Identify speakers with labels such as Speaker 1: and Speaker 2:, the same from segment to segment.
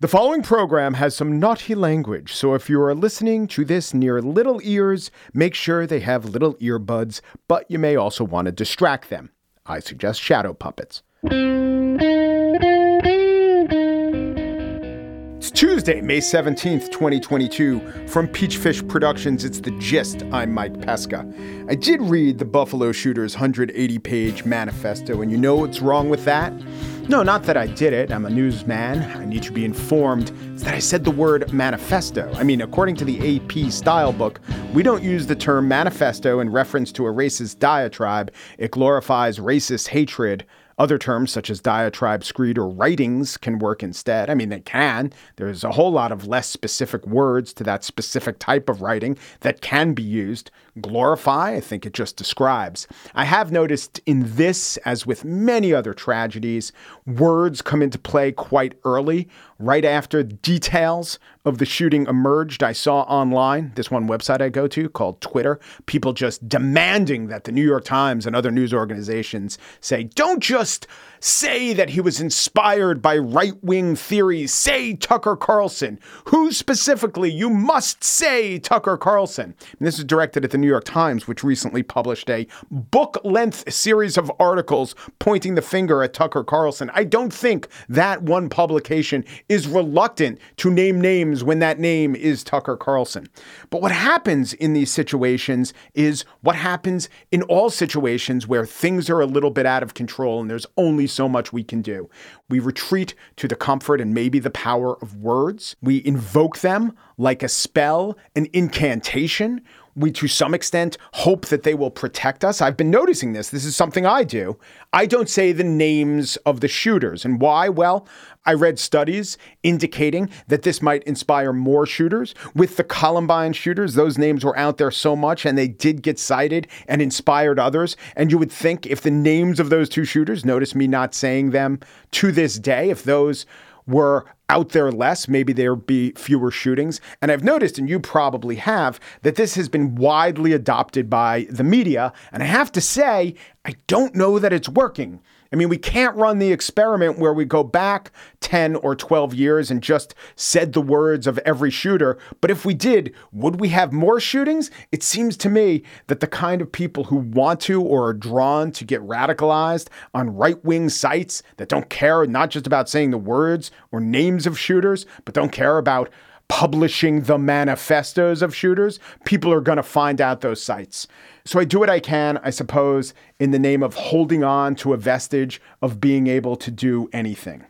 Speaker 1: The following program has some naughty language, so if you are listening to this near little ears, make sure they have little earbuds, but you may also want to distract them. I suggest shadow puppets. It's Tuesday, May 17th, 2022. From Peachfish Productions, it's The Gist. I'm Mike Pesca. I did read the Buffalo Shooters 180 page manifesto, and you know what's wrong with that? No, not that I did it. I'm a newsman. I need to be informed. It's that I said the word manifesto. I mean, according to the AP style book, we don't use the term manifesto in reference to a racist diatribe. It glorifies racist hatred other terms such as diatribe, screed, or writings can work instead. I mean, they can. There's a whole lot of less specific words to that specific type of writing that can be used. Glorify, I think it just describes. I have noticed in this, as with many other tragedies, words come into play quite early, right after details of the shooting emerged. I saw online, this one website I go to called Twitter, people just demanding that the New York Times and other news organizations say, don't just say that he was inspired by right wing theories. Say Tucker Carlson. Who specifically? You must say Tucker Carlson. And this is directed at the New York Times, which recently published a book length series of articles pointing the finger at Tucker Carlson. I don't think that one publication is reluctant to name names when that name is Tucker Carlson. But what happens in these situations is what happens in all situations where things are a little bit out of control and there's only so much we can do. We retreat to the comfort and maybe the power of words. We invoke them like a spell, an incantation. We, to some extent, hope that they will protect us. I've been noticing this. This is something I do. I don't say the names of the shooters. And why? Well, I read studies indicating that this might inspire more shooters. With the Columbine shooters, those names were out there so much and they did get cited and inspired others. And you would think if the names of those two shooters, notice me not saying them to this day, if those were out there less, maybe there would be fewer shootings. And I've noticed, and you probably have, that this has been widely adopted by the media. And I have to say, I don't know that it's working. I mean, we can't run the experiment where we go back 10 or 12 years and just said the words of every shooter. But if we did, would we have more shootings? It seems to me that the kind of people who want to or are drawn to get radicalized on right wing sites that don't care not just about saying the words or names of shooters, but don't care about publishing the manifestos of shooters, people are going to find out those sites. So I do what I can, I suppose, in the name of holding on to a vestige of being able to do anything.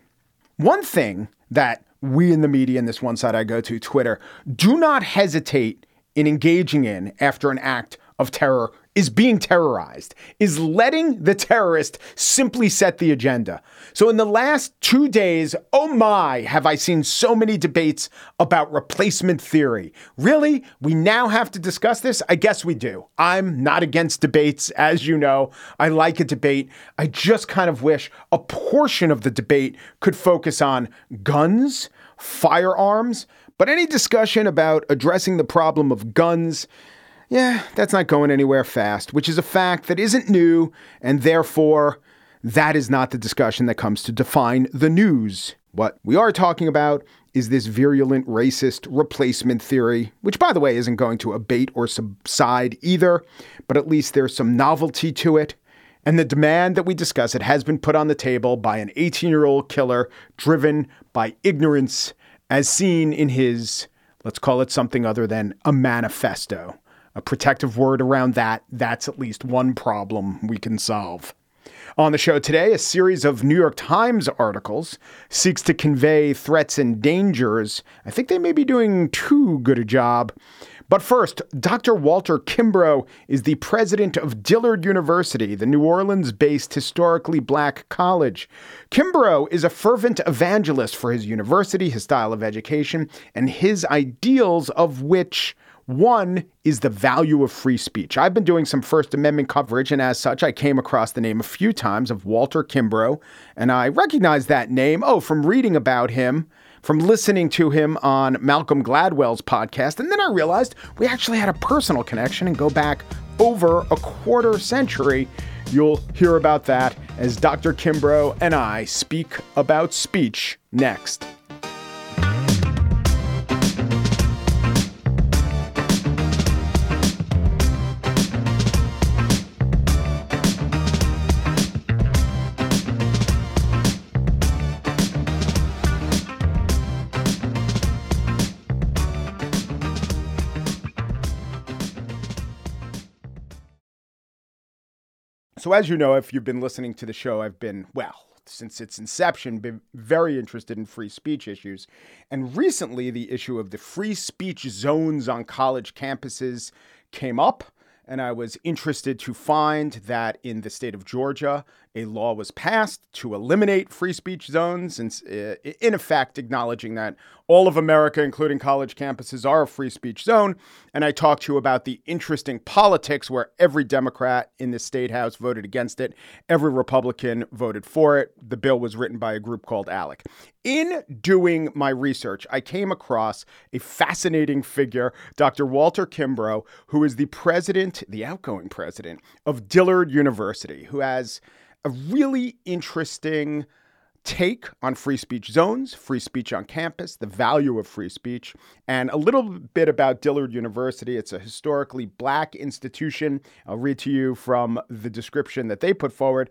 Speaker 1: One thing that we in the media, and this one side I go to, Twitter, do not hesitate in engaging in after an act of terror is being terrorized, is letting the terrorist simply set the agenda. So, in the last two days, oh my, have I seen so many debates about replacement theory. Really? We now have to discuss this? I guess we do. I'm not against debates, as you know. I like a debate. I just kind of wish a portion of the debate could focus on guns, firearms, but any discussion about addressing the problem of guns, yeah, that's not going anywhere fast, which is a fact that isn't new, and therefore, that is not the discussion that comes to define the news. What we are talking about is this virulent racist replacement theory, which, by the way, isn't going to abate or subside either, but at least there's some novelty to it. And the demand that we discuss it has been put on the table by an 18 year old killer driven by ignorance, as seen in his, let's call it something other than a manifesto a protective word around that, that's at least one problem we can solve. On the show today, a series of New York Times articles seeks to convey threats and dangers. I think they may be doing too good a job. But first, Dr. Walter Kimbrough is the president of Dillard University, the New Orleans based historically black college. Kimbrough is a fervent evangelist for his university, his style of education, and his ideals, of which one is the value of free speech. I've been doing some First Amendment coverage, and as such, I came across the name a few times of Walter Kimbrough, and I recognized that name, oh, from reading about him, from listening to him on Malcolm Gladwell's podcast. And then I realized we actually had a personal connection and go back over a quarter century. You'll hear about that as Dr. Kimbrough and I speak about speech next. So, as you know, if you've been listening to the show, I've been, well, since its inception, been very interested in free speech issues. And recently, the issue of the free speech zones on college campuses came up. And I was interested to find that in the state of Georgia, a law was passed to eliminate free speech zones, and uh, in effect, acknowledging that all of America, including college campuses, are a free speech zone. And I talked to you about the interesting politics where every Democrat in the state house voted against it, every Republican voted for it. The bill was written by a group called ALEC. In doing my research, I came across a fascinating figure, Dr. Walter Kimbrough, who is the president, the outgoing president of Dillard University, who has a really interesting take on free speech zones, free speech on campus, the value of free speech, and a little bit about Dillard University. It's a historically black institution. I'll read to you from the description that they put forward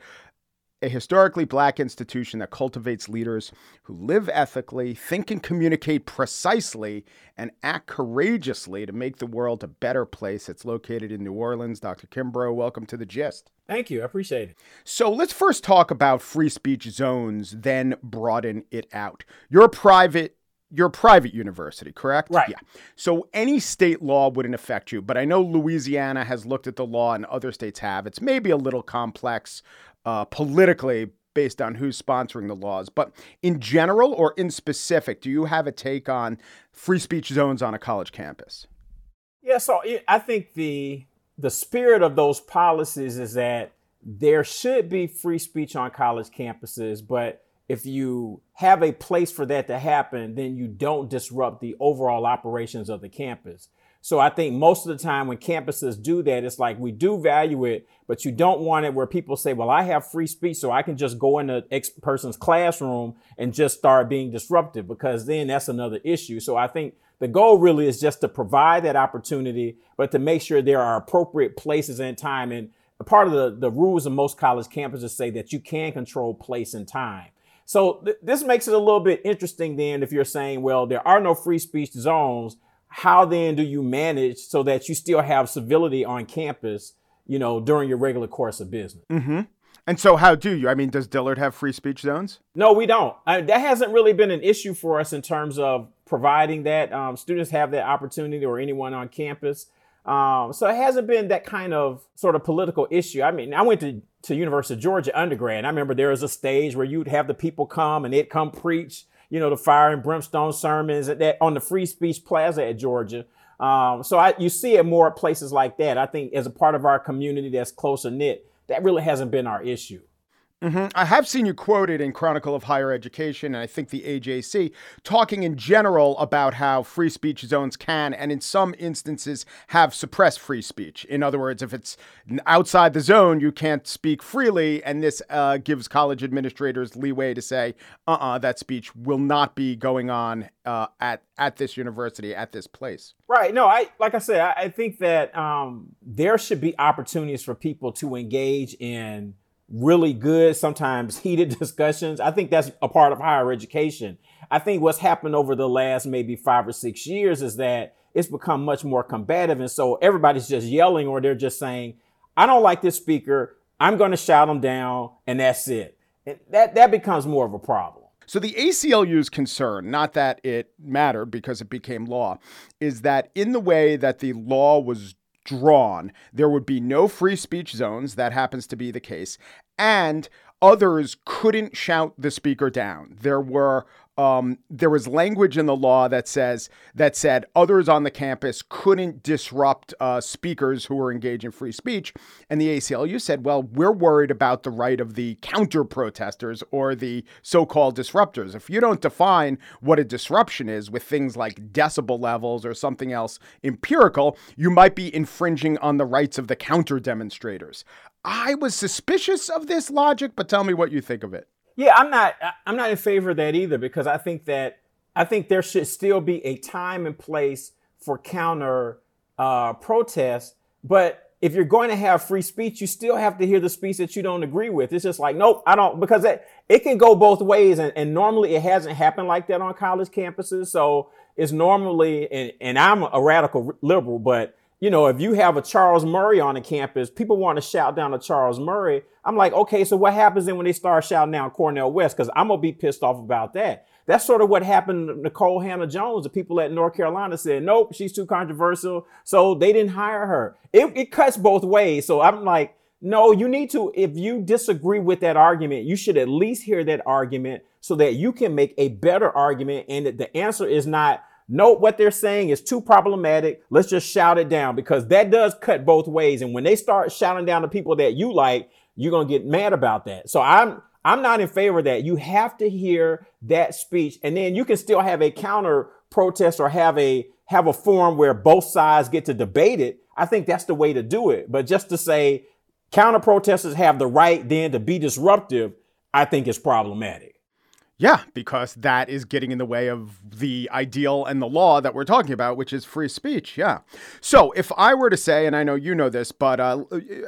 Speaker 1: a historically black institution that cultivates leaders who live ethically, think and communicate precisely, and act courageously to make the world a better place. It's located in New Orleans. Dr. Kimbrough, welcome to the gist.
Speaker 2: Thank you. I appreciate it.
Speaker 1: So let's first talk about free speech zones, then broaden it out. You're a private you're a private university, correct?
Speaker 2: Right.
Speaker 1: Yeah. So any state law wouldn't affect you, but I know Louisiana has looked at the law and other states have. It's maybe a little complex uh, politically based on who's sponsoring the laws. But in general or in specific, do you have a take on free speech zones on a college campus?
Speaker 2: Yeah, so I think the the spirit of those policies is that there should be free speech on college campuses, but if you have a place for that to happen, then you don't disrupt the overall operations of the campus. So I think most of the time when campuses do that, it's like we do value it, but you don't want it where people say, well, I have free speech, so I can just go into X person's classroom and just start being disruptive because then that's another issue. So I think the goal really is just to provide that opportunity, but to make sure there are appropriate places and time. And part of the, the rules of most college campuses say that you can control place and time. So th- this makes it a little bit interesting then if you're saying, well, there are no free speech zones how then do you manage so that you still have civility on campus, you know, during your regular course of business?
Speaker 1: Mm-hmm. And so, how do you? I mean, does Dillard have free speech zones?
Speaker 2: No, we don't. I, that hasn't really been an issue for us in terms of providing that. Um, students have that opportunity, or anyone on campus. Um, so it hasn't been that kind of sort of political issue. I mean, I went to to University of Georgia undergrad. I remember there was a stage where you'd have the people come and they'd come preach you know, the fire and brimstone sermons at that on the free speech plaza at Georgia. Um, so I, you see it more at places like that. I think as a part of our community that's closer knit, that really hasn't been our issue.
Speaker 1: Mm-hmm. I have seen you quoted in Chronicle of Higher Education, and I think the AJC, talking in general about how free speech zones can, and in some instances, have suppressed free speech. In other words, if it's outside the zone, you can't speak freely, and this uh, gives college administrators leeway to say, uh uh-uh, uh that speech will not be going on uh, at, at this university, at this place.
Speaker 2: Right. No, I like I said, I, I think that um, there should be opportunities for people to engage in really good, sometimes heated discussions. I think that's a part of higher education. I think what's happened over the last maybe five or six years is that it's become much more combative. And so everybody's just yelling or they're just saying, I don't like this speaker. I'm going to shout them down and that's it. And that, that becomes more of a problem.
Speaker 1: So the ACLU's concern, not that it mattered because it became law, is that in the way that the law was drawn, there would be no free speech zones. That happens to be the case. And others couldn't shout the speaker down. There were um, there was language in the law that says that said others on the campus couldn't disrupt uh, speakers who were engaged in free speech, and the ACLU said, "Well, we're worried about the right of the counter protesters or the so-called disruptors. If you don't define what a disruption is with things like decibel levels or something else empirical, you might be infringing on the rights of the counter demonstrators." I was suspicious of this logic, but tell me what you think of it.
Speaker 2: Yeah, I'm not I'm not in favor of that either because I think that I think there should still be a time and place for counter uh, protest. But if you're going to have free speech, you still have to hear the speech that you don't agree with. It's just like, nope, I don't, because it, it can go both ways. And, and normally it hasn't happened like that on college campuses. So it's normally, and, and I'm a radical liberal, but you know, if you have a Charles Murray on the campus, people want to shout down to Charles Murray. I'm like, okay, so what happens then when they start shouting down Cornel West? Because I'm gonna be pissed off about that. That's sort of what happened to Nikole Hannah Jones. The people at North Carolina said, nope, she's too controversial. So they didn't hire her. It, it cuts both ways. So I'm like, no, you need to, if you disagree with that argument, you should at least hear that argument so that you can make a better argument. And the answer is not, no, what they're saying is too problematic. Let's just shout it down because that does cut both ways. And when they start shouting down the people that you like, you're to get mad about that. So I'm, I'm not in favor of that. You have to hear that speech and then you can still have a counter protest or have a, have a forum where both sides get to debate it. I think that's the way to do it. But just to say counter protesters have the right then to be disruptive, I think is problematic.
Speaker 1: Yeah, because that is getting in the way of the ideal and the law that we're talking about, which is free speech. Yeah. So if I were to say, and I know you know this, but uh,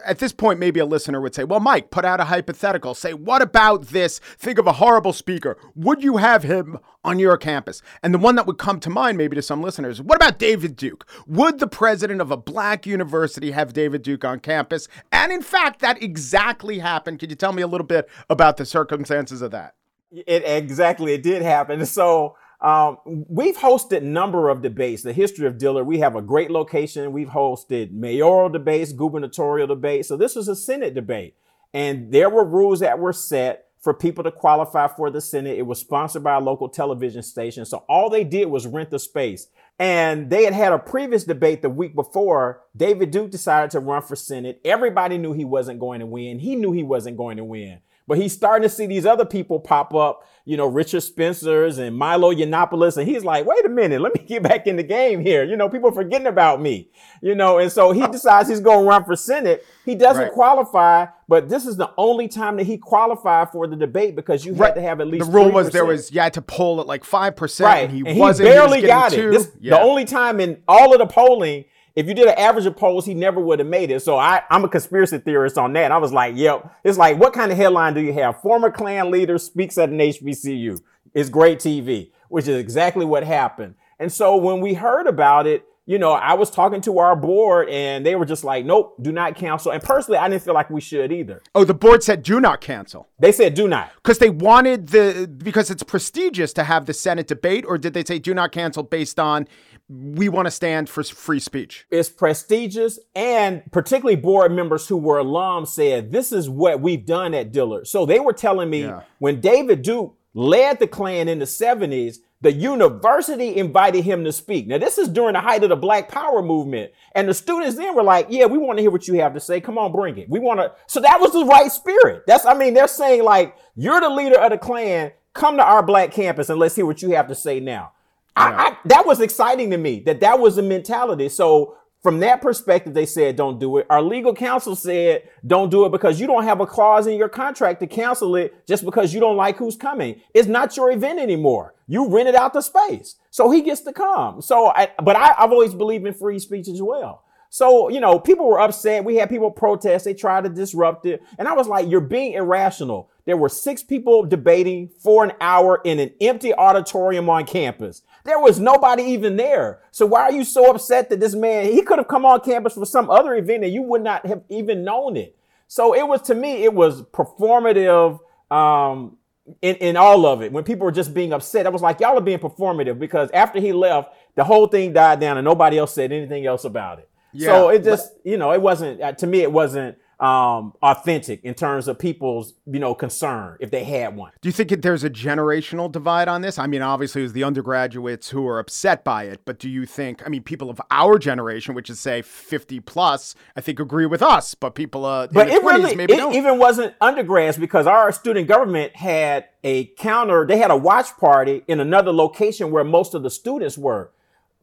Speaker 1: at this point, maybe a listener would say, well, Mike, put out a hypothetical. Say, what about this? Think of a horrible speaker. Would you have him on your campus? And the one that would come to mind, maybe to some listeners, what about David Duke? Would the president of a black university have David Duke on campus? And in fact, that exactly happened. Could you tell me a little bit about the circumstances of that?
Speaker 2: It exactly it did happen. So um, we've hosted number of debates. The history of Dillard. We have a great location. We've hosted mayoral debates, gubernatorial debates. So this was a Senate debate, and there were rules that were set for people to qualify for the Senate. It was sponsored by a local television station. So all they did was rent the space. And they had had a previous debate the week before. David Duke decided to run for Senate. Everybody knew he wasn't going to win. He knew he wasn't going to win. But he's starting to see these other people pop up, you know, Richard Spencer's and Milo Yiannopoulos. And he's like, wait a minute, let me get back in the game here. You know, people forgetting about me, you know, and so he decides he's going to run for Senate. He doesn't right. qualify, but this is the only time that he qualified for the debate because you right. had to have at least.
Speaker 1: The rule
Speaker 2: 3%.
Speaker 1: was there was you had to poll at like five percent, right? And he and wasn't.
Speaker 2: He barely he got it. This, yeah. The only time in all of the polling if you did an average of polls, he never would have made it. So I, I'm a conspiracy theorist on that. I was like, yep. It's like, what kind of headline do you have? Former Klan leader speaks at an HBCU. It's great TV, which is exactly what happened. And so when we heard about it, you know, I was talking to our board and they were just like, nope, do not cancel. And personally, I didn't feel like we should either.
Speaker 1: Oh, the board said do not cancel.
Speaker 2: They said do not.
Speaker 1: Because they wanted the, because it's prestigious to have the Senate debate, or did they say do not cancel based on we want to stand for free speech.
Speaker 2: It's prestigious, and particularly board members who were alums said, This is what we've done at Dillard. So they were telling me yeah. when David Duke led the Klan in the 70s, the university invited him to speak. Now, this is during the height of the Black Power movement. And the students then were like, Yeah, we want to hear what you have to say. Come on, bring it. We want to. So that was the right spirit. That's, I mean, they're saying, like, you're the leader of the Klan. Come to our black campus and let's hear what you have to say now. I, I, that was exciting to me that that was the mentality. So from that perspective, they said don't do it. Our legal counsel said don't do it because you don't have a clause in your contract to cancel it just because you don't like who's coming. It's not your event anymore. You rented out the space, so he gets to come. So, I, but I, I've always believed in free speech as well. So, you know, people were upset. We had people protest. They tried to disrupt it. And I was like, you're being irrational. There were six people debating for an hour in an empty auditorium on campus. There was nobody even there. So why are you so upset that this man, he could have come on campus for some other event and you would not have even known it. So it was, to me, it was performative, um, in, in all of it. When people were just being upset, I was like, y'all are being performative because after he left, the whole thing died down and nobody else said anything else about it. Yeah, so it just, but- you know, it wasn't, uh, to me, it wasn't, um, authentic in terms of people's, you know, concern if they had one.
Speaker 1: Do you think that there's a generational divide on this? I mean, obviously, it was the undergraduates who are upset by it, but do you think, I mean, people of our generation, which is say 50 plus, I think agree with us, but people uh, but it 20s really, maybe
Speaker 2: it
Speaker 1: don't.
Speaker 2: even wasn't undergrads because our student government had a counter, they had a watch party in another location where most of the students were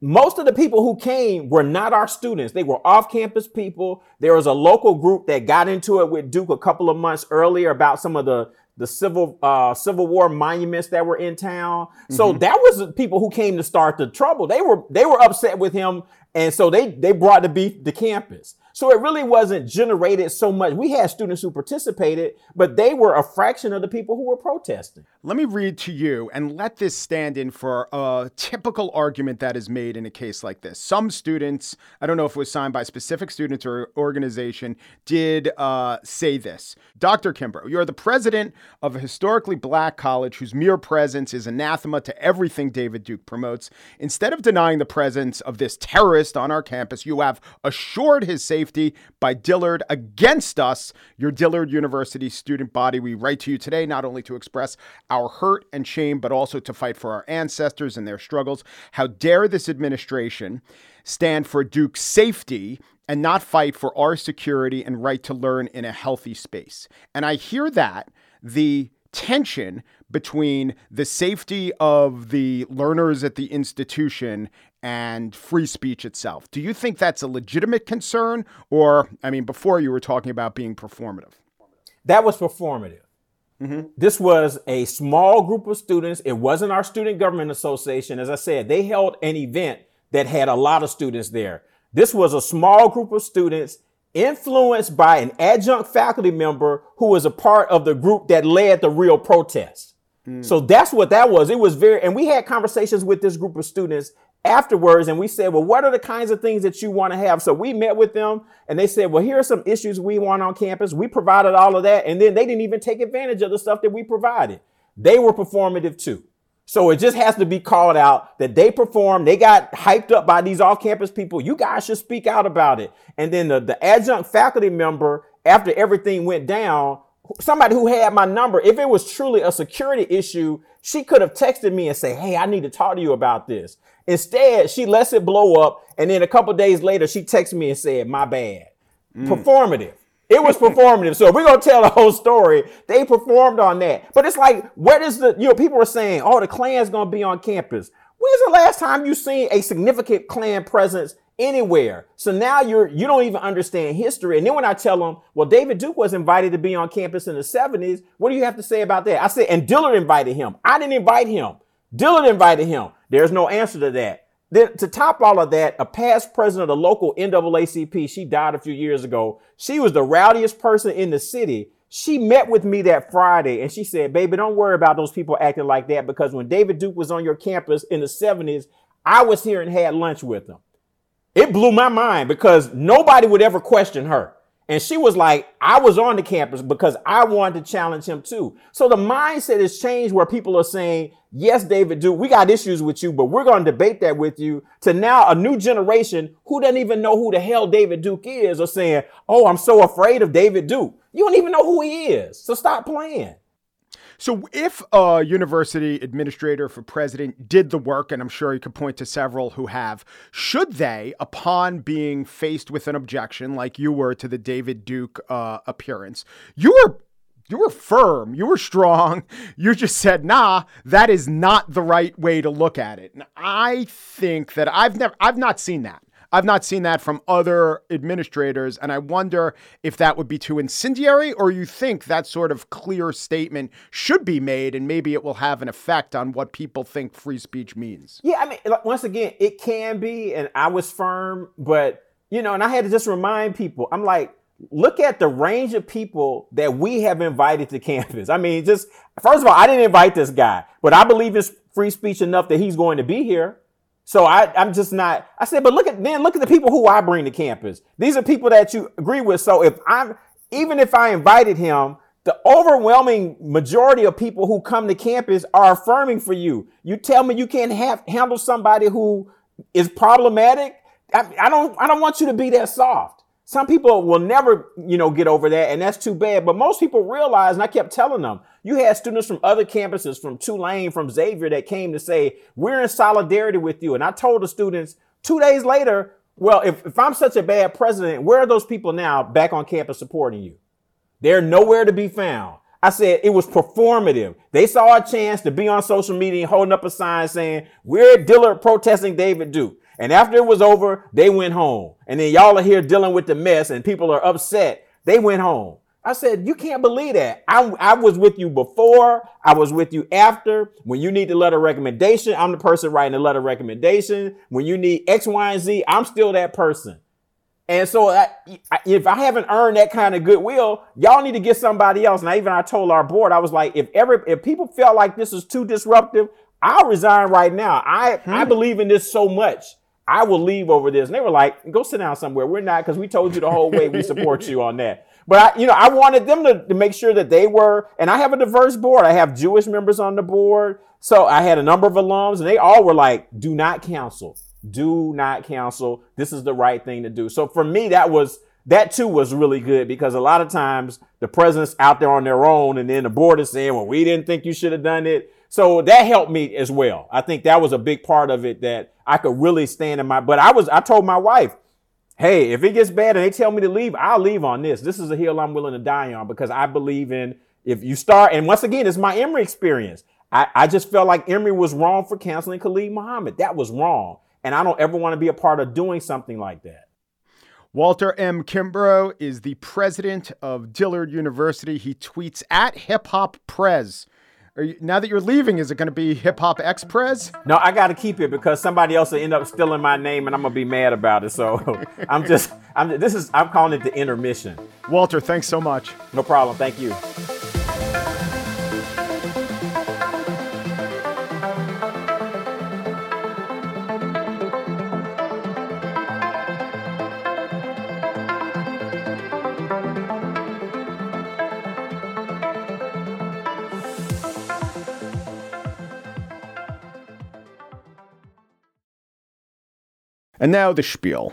Speaker 2: most of the people who came were not our students. They were off campus people. There was a local group that got into it with Duke a couple of months earlier about some of the the civil uh, Civil War monuments that were in town. So mm-hmm. that was people who came to start the trouble. They were they were upset with him, and so they they brought the beef to campus. So it really wasn't generated so much. We had students who participated, but they were a fraction of the people who were protesting.
Speaker 1: Let me read to you and let this stand in for a typical argument that is made in a case like this. Some students, I don't know if it was signed by specific students or organization, did uh, say this Dr. Kimbrough, you're the president of a historically black college whose mere presence is anathema to everything David Duke promotes. Instead of denying the presence of this terrorist on our campus, you have assured his safety by Dillard against us, your Dillard University student body. We write to you today not only to express our hurt and shame, but also to fight for our ancestors and their struggles. How dare this administration stand for Duke's safety and not fight for our security and right to learn in a healthy space? And I hear that the tension between the safety of the learners at the institution and free speech itself. Do you think that's a legitimate concern? Or, I mean, before you were talking about being performative.
Speaker 2: That was performative. Mm-hmm. This was a small group of students. It wasn't our Student Government Association. As I said, they held an event that had a lot of students there. This was a small group of students influenced by an adjunct faculty member who was a part of the group that led the real protest. Mm. So that's what that was. It was very, and we had conversations with this group of students afterwards and we said, well, what are the kinds of things that you want to have? So we met with them and they said, well, here are some issues we want on campus. We provided all of that. And then they didn't even take advantage of the stuff that we provided. They were performative too. So it just has to be called out that they performed. They got hyped up by these off campus people. You guys should speak out about it. And then the, the adjunct faculty member, after everything went down, somebody who had my number, if it was truly a security issue, she could have texted me and say, Hey, I need to talk to you about this. Instead, she lets it blow up. And then a couple days later, she texted me and said, My bad. Mm. Performative. It was performative. So if we're gonna tell the whole story, they performed on that. But it's like, where does the you know people are saying, oh, the Klan's gonna be on campus. When's the last time you seen a significant Klan presence anywhere? So now you're you don't even understand history. And then when I tell them, well, David Duke was invited to be on campus in the 70s, what do you have to say about that? I said, and Dillard invited him. I didn't invite him. Dillard invited him. There's no answer to that. Then to top all of that, a past president of the local NAACP, she died a few years ago. She was the rowdiest person in the city. She met with me that Friday and she said, baby, don't worry about those people acting like that because when David Duke was on your campus in the 70s, I was here and had lunch with him. It blew my mind because nobody would ever question her. And she was like, I was on the campus because I wanted to challenge him too. So the mindset has changed where people are saying, yes, David Duke, we got issues with you, but we're going to debate that with you to now a new generation who doesn't even know who the hell David Duke is are saying, oh, I'm so afraid of David Duke. You don't even know who he is. So stop playing.
Speaker 1: So, if a university administrator for president did the work, and I'm sure you could point to several who have, should they, upon being faced with an objection like you were to the David Duke uh, appearance, you were you were firm, you were strong. You just said, "Nah, that is not the right way to look at it." And I think that I've never, I've not seen that. I've not seen that from other administrators, and I wonder if that would be too incendiary, or you think that sort of clear statement should be made, and maybe it will have an effect on what people think free speech means.
Speaker 2: Yeah, I mean, once again, it can be, and I was firm, but you know, and I had to just remind people, I'm like, look at the range of people that we have invited to campus. I mean, just first of all, I didn't invite this guy, but I believe in free speech enough that he's going to be here. So I, I'm just not. I said, but look at then look at the people who I bring to campus. These are people that you agree with. So if I'm even if I invited him, the overwhelming majority of people who come to campus are affirming for you. You tell me you can't have handle somebody who is problematic. I, I don't. I don't want you to be that soft. Some people will never, you know, get over that, and that's too bad. But most people realize, and I kept telling them, you had students from other campuses, from Tulane, from Xavier, that came to say, we're in solidarity with you. And I told the students two days later, well, if, if I'm such a bad president, where are those people now back on campus supporting you? They're nowhere to be found. I said it was performative. They saw a chance to be on social media holding up a sign saying, We're Dillard protesting David Duke. And after it was over, they went home. And then y'all are here dealing with the mess and people are upset. They went home. I said, you can't believe that. I, I was with you before. I was with you after. When you need the letter recommendation, I'm the person writing the letter recommendation. When you need X, Y, and Z, I'm still that person. And so I, if I haven't earned that kind of goodwill, y'all need to get somebody else. And I even I told our board, I was like, if every if people felt like this is too disruptive, I'll resign right now. I hmm. I believe in this so much. I will leave over this. And they were like, go sit down somewhere. We're not because we told you the whole way we support you on that. But I, you know, I wanted them to, to make sure that they were, and I have a diverse board. I have Jewish members on the board. So I had a number of alums, and they all were like, do not cancel. Do not cancel. This is the right thing to do. So for me, that was that too was really good because a lot of times the president's out there on their own, and then the board is saying, "Well, we didn't think you should have done it." So that helped me as well. I think that was a big part of it that I could really stand in my. But I was I told my wife, "Hey, if it gets bad and they tell me to leave, I'll leave on this. This is a hill I'm willing to die on because I believe in if you start. And once again, it's my Emory experience. I, I just felt like Emory was wrong for canceling Khalid Muhammad. That was wrong. And I don't ever want to be a part of doing something like that.
Speaker 1: Walter M. Kimbrough is the president of Dillard University. He tweets at Hip Hop Prez. You, now that you're leaving, is it going to be Hip Hop X Prez?
Speaker 2: No, I got to keep it because somebody else will end up stealing my name, and I'm gonna be mad about it. So I'm just, I'm. This is, I'm calling it the intermission.
Speaker 1: Walter, thanks so much.
Speaker 2: No problem. Thank you.
Speaker 1: And now the spiel.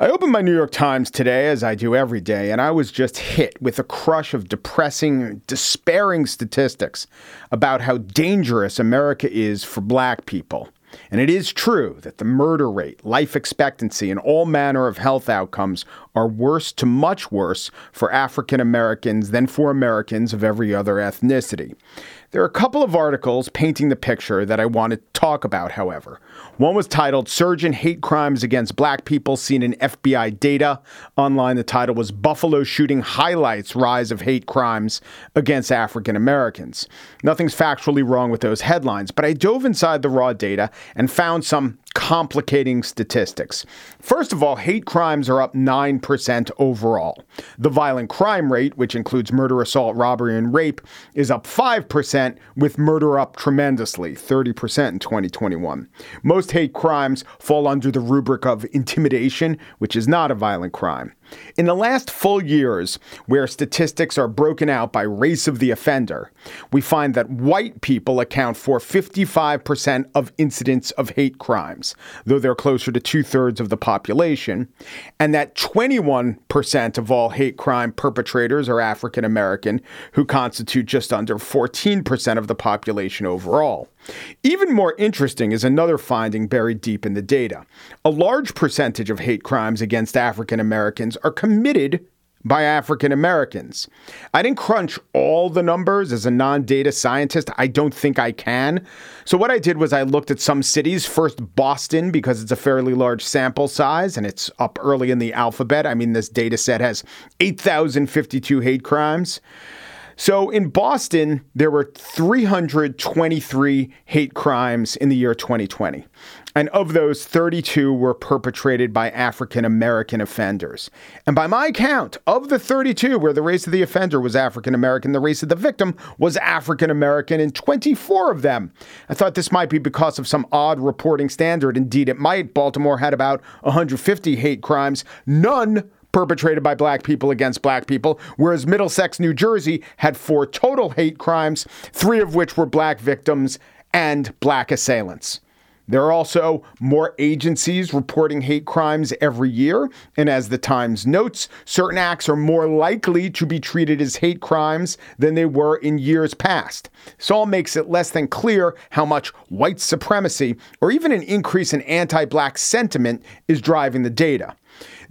Speaker 1: I opened my New York Times today, as I do every day, and I was just hit with a crush of depressing, despairing statistics about how dangerous America is for black people. And it is true that the murder rate, life expectancy, and all manner of health outcomes are worse to much worse for African Americans than for Americans of every other ethnicity. There are a couple of articles painting the picture that I want to talk about, however. One was titled Surge in Hate Crimes Against Black People Seen in FBI Data. Online, the title was Buffalo Shooting Highlights Rise of Hate Crimes Against African Americans. Nothing's factually wrong with those headlines, but I dove inside the raw data and found some complicating statistics. First of all, hate crimes are up 9% overall. The violent crime rate, which includes murder, assault, robbery, and rape, is up 5%, with murder up tremendously, 30% in 2021. Most hate crimes fall under the rubric of intimidation, which is not a violent crime. In the last full years, where statistics are broken out by race of the offender, we find that white people account for 55% of incidents of hate crimes, though they're closer to two thirds of the population, and that 21% of all hate crime perpetrators are African American, who constitute just under 14% of the population overall. Even more interesting is another finding buried deep in the data. A large percentage of hate crimes against African Americans are committed by African Americans. I didn't crunch all the numbers as a non data scientist. I don't think I can. So, what I did was I looked at some cities. First, Boston, because it's a fairly large sample size and it's up early in the alphabet. I mean, this data set has 8,052 hate crimes. So in Boston, there were 323 hate crimes in the year 2020. And of those, 32 were perpetrated by African American offenders. And by my count, of the 32 where the race of the offender was African American, the race of the victim was African American in 24 of them. I thought this might be because of some odd reporting standard. Indeed, it might. Baltimore had about 150 hate crimes, none perpetrated by black people against black people, whereas Middlesex, New Jersey had four total hate crimes, three of which were black victims and black assailants. There are also more agencies reporting hate crimes every year. And as the Times notes, certain acts are more likely to be treated as hate crimes than they were in years past. This all makes it less than clear how much white supremacy or even an increase in anti black sentiment is driving the data.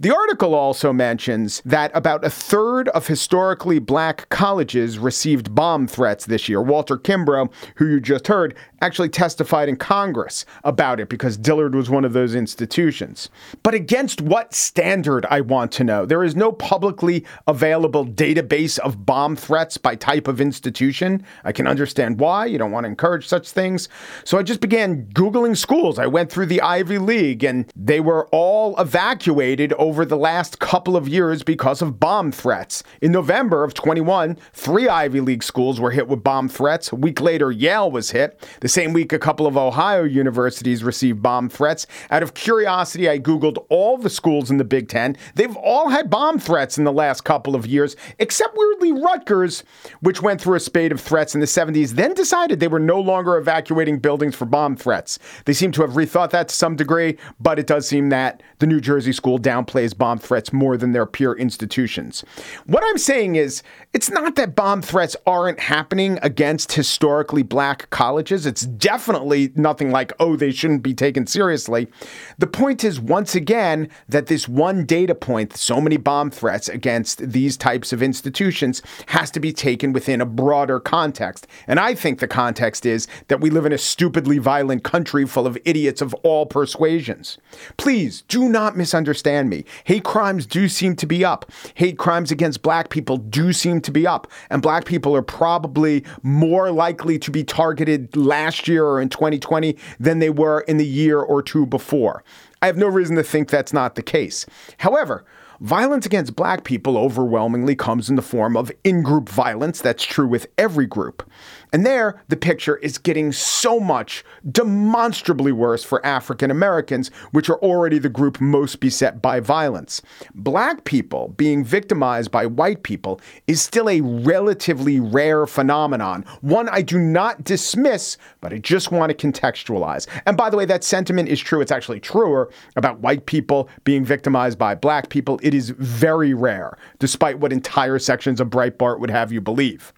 Speaker 1: The article also mentions that about a third of historically black colleges received bomb threats this year. Walter Kimbrough, who you just heard, actually testified in Congress about it because Dillard was one of those institutions. But against what standard, I want to know? There is no publicly available database of bomb threats by type of institution. I can understand why. You don't want to encourage such things. So I just began Googling schools. I went through the Ivy League and they were all evacuated over the last couple of years because of bomb threats. In November of 21, three Ivy League schools were hit with bomb threats. A week later, Yale was hit. The same week, a couple of Ohio universities received bomb threats. Out of curiosity, I Googled all the schools in the Big Ten. They've all had bomb threats in the last couple of years, except weirdly Rutgers, which went through a spate of threats in the 70s, then decided they were no longer evacuating buildings for bomb threats. They seem to have rethought that to some degree, but it does seem that the New Jersey school downplays bomb threats more than their peer institutions. What I'm saying is, it's not that bomb threats aren't happening against historically black colleges. It's definitely nothing like, oh, they shouldn't be taken seriously. The point is, once again, that this one data point, so many bomb threats against these types of institutions, has to be taken within a broader context. And I think the context is that we live in a stupidly violent country full of idiots of all persuasions. Please do not misunderstand me. Hate crimes do seem to be up. Hate crimes against black people do seem to be up. And black people are probably more likely to be targeted last year or in 2020 than they were in the year or two before. I have no reason to think that's not the case. However, Violence against black people overwhelmingly comes in the form of in group violence. That's true with every group. And there, the picture is getting so much demonstrably worse for African Americans, which are already the group most beset by violence. Black people being victimized by white people is still a relatively rare phenomenon, one I do not dismiss, but I just want to contextualize. And by the way, that sentiment is true. It's actually truer about white people being victimized by black people. It is very rare, despite what entire sections of Breitbart would have you believe.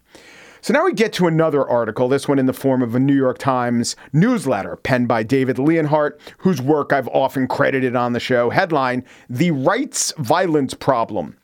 Speaker 1: So now we get to another article, this one in the form of a New York Times newsletter penned by David Leonhardt, whose work I've often credited on the show. Headline The Rights Violence Problem.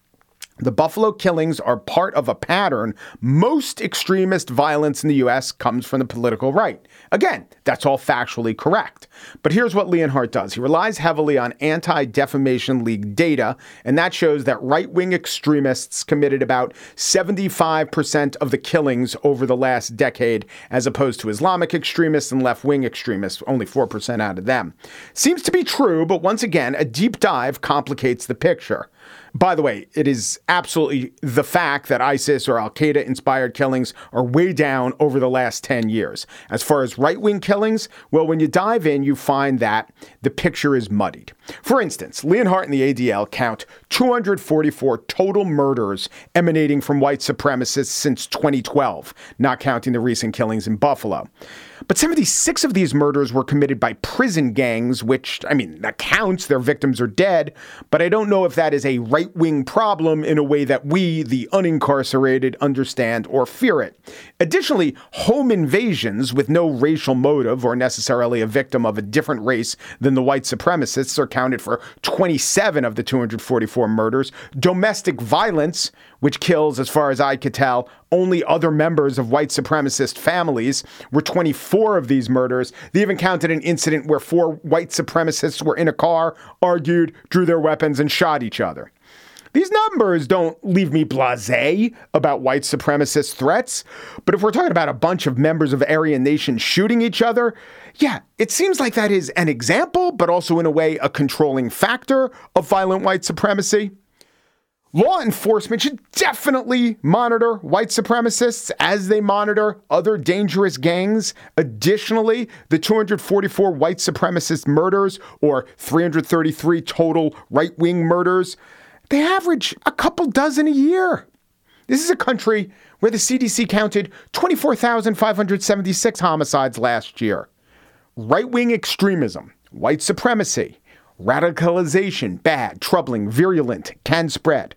Speaker 1: The Buffalo killings are part of a pattern. Most extremist violence in the U.S. comes from the political right. Again, that's all factually correct. But here's what Leonhardt does he relies heavily on Anti Defamation League data, and that shows that right wing extremists committed about 75% of the killings over the last decade, as opposed to Islamic extremists and left wing extremists, only 4% out of them. Seems to be true, but once again, a deep dive complicates the picture. By the way, it is absolutely the fact that ISIS or Al Qaeda inspired killings are way down over the last 10 years. As far as right wing killings, well, when you dive in, you find that the picture is muddied. For instance, Leonhardt and the ADL count 244 total murders emanating from white supremacists since 2012, not counting the recent killings in Buffalo. But 76 of these murders were committed by prison gangs, which, I mean, that counts. Their victims are dead. But I don't know if that is a right wing problem in a way that we, the unincarcerated, understand or fear it. Additionally, home invasions with no racial motive or necessarily a victim of a different race than the white supremacists are counted for 27 of the 244 murders. Domestic violence, which kills, as far as I could tell, only other members of white supremacist families, were 24 of these murders. They even counted an incident where four white supremacists were in a car, argued, drew their weapons, and shot each other. These numbers don't leave me blase about white supremacist threats, but if we're talking about a bunch of members of Aryan Nation shooting each other, yeah, it seems like that is an example, but also in a way a controlling factor of violent white supremacy. Law enforcement should definitely monitor white supremacists as they monitor other dangerous gangs. Additionally, the 244 white supremacist murders, or 333 total right wing murders, they average a couple dozen a year. This is a country where the CDC counted 24,576 homicides last year. Right wing extremism, white supremacy, radicalization, bad, troubling, virulent, can spread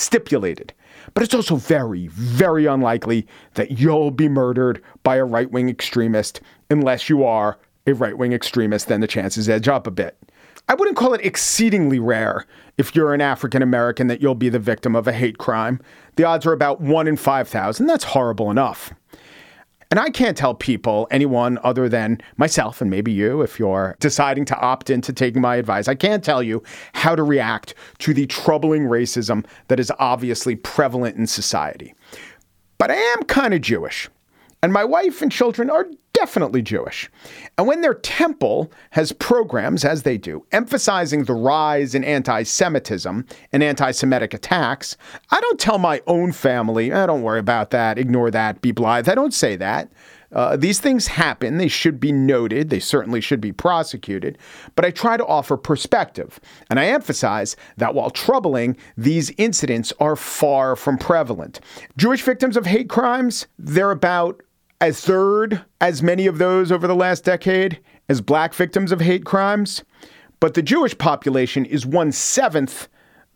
Speaker 1: stipulated. But it's also very, very unlikely that you'll be murdered by a right wing extremist unless you are a right wing extremist, then the chances edge up a bit. I wouldn't call it exceedingly rare if you're an African American that you'll be the victim of a hate crime. The odds are about one in 5,000. That's horrible enough. And I can't tell people, anyone other than myself and maybe you, if you're deciding to opt into taking my advice, I can't tell you how to react to the troubling racism that is obviously prevalent in society. But I am kind of Jewish. And my wife and children are definitely Jewish. And when their temple has programs, as they do, emphasizing the rise in anti Semitism and anti Semitic attacks, I don't tell my own family, oh, don't worry about that, ignore that, be blithe. I don't say that. Uh, these things happen. They should be noted. They certainly should be prosecuted. But I try to offer perspective. And I emphasize that while troubling, these incidents are far from prevalent. Jewish victims of hate crimes, they're about a third as many of those over the last decade as black victims of hate crimes. But the Jewish population is one seventh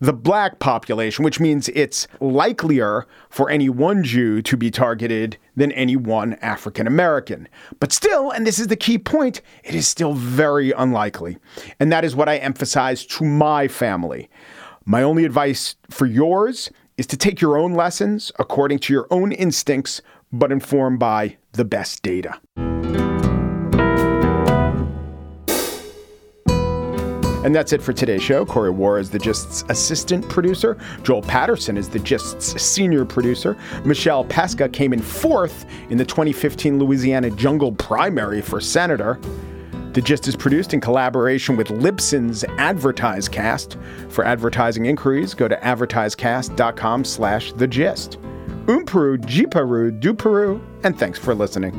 Speaker 1: the black population, which means it's likelier for any one Jew to be targeted than any one African American. But still, and this is the key point, it is still very unlikely. And that is what I emphasize to my family. My only advice for yours is to take your own lessons according to your own instincts, but informed by the best data. And that's it for today's show. Corey Wara is the Gist's assistant producer. Joel Patterson is the Gist's senior producer. Michelle Pesca came in fourth in the 2015 Louisiana Jungle primary for senator. The Gist is produced in collaboration with Libsyn's AdvertiseCast. For advertising inquiries, go to advertisecast.com slash the gist. Umperu, Jiparu, Duperu, and thanks for listening.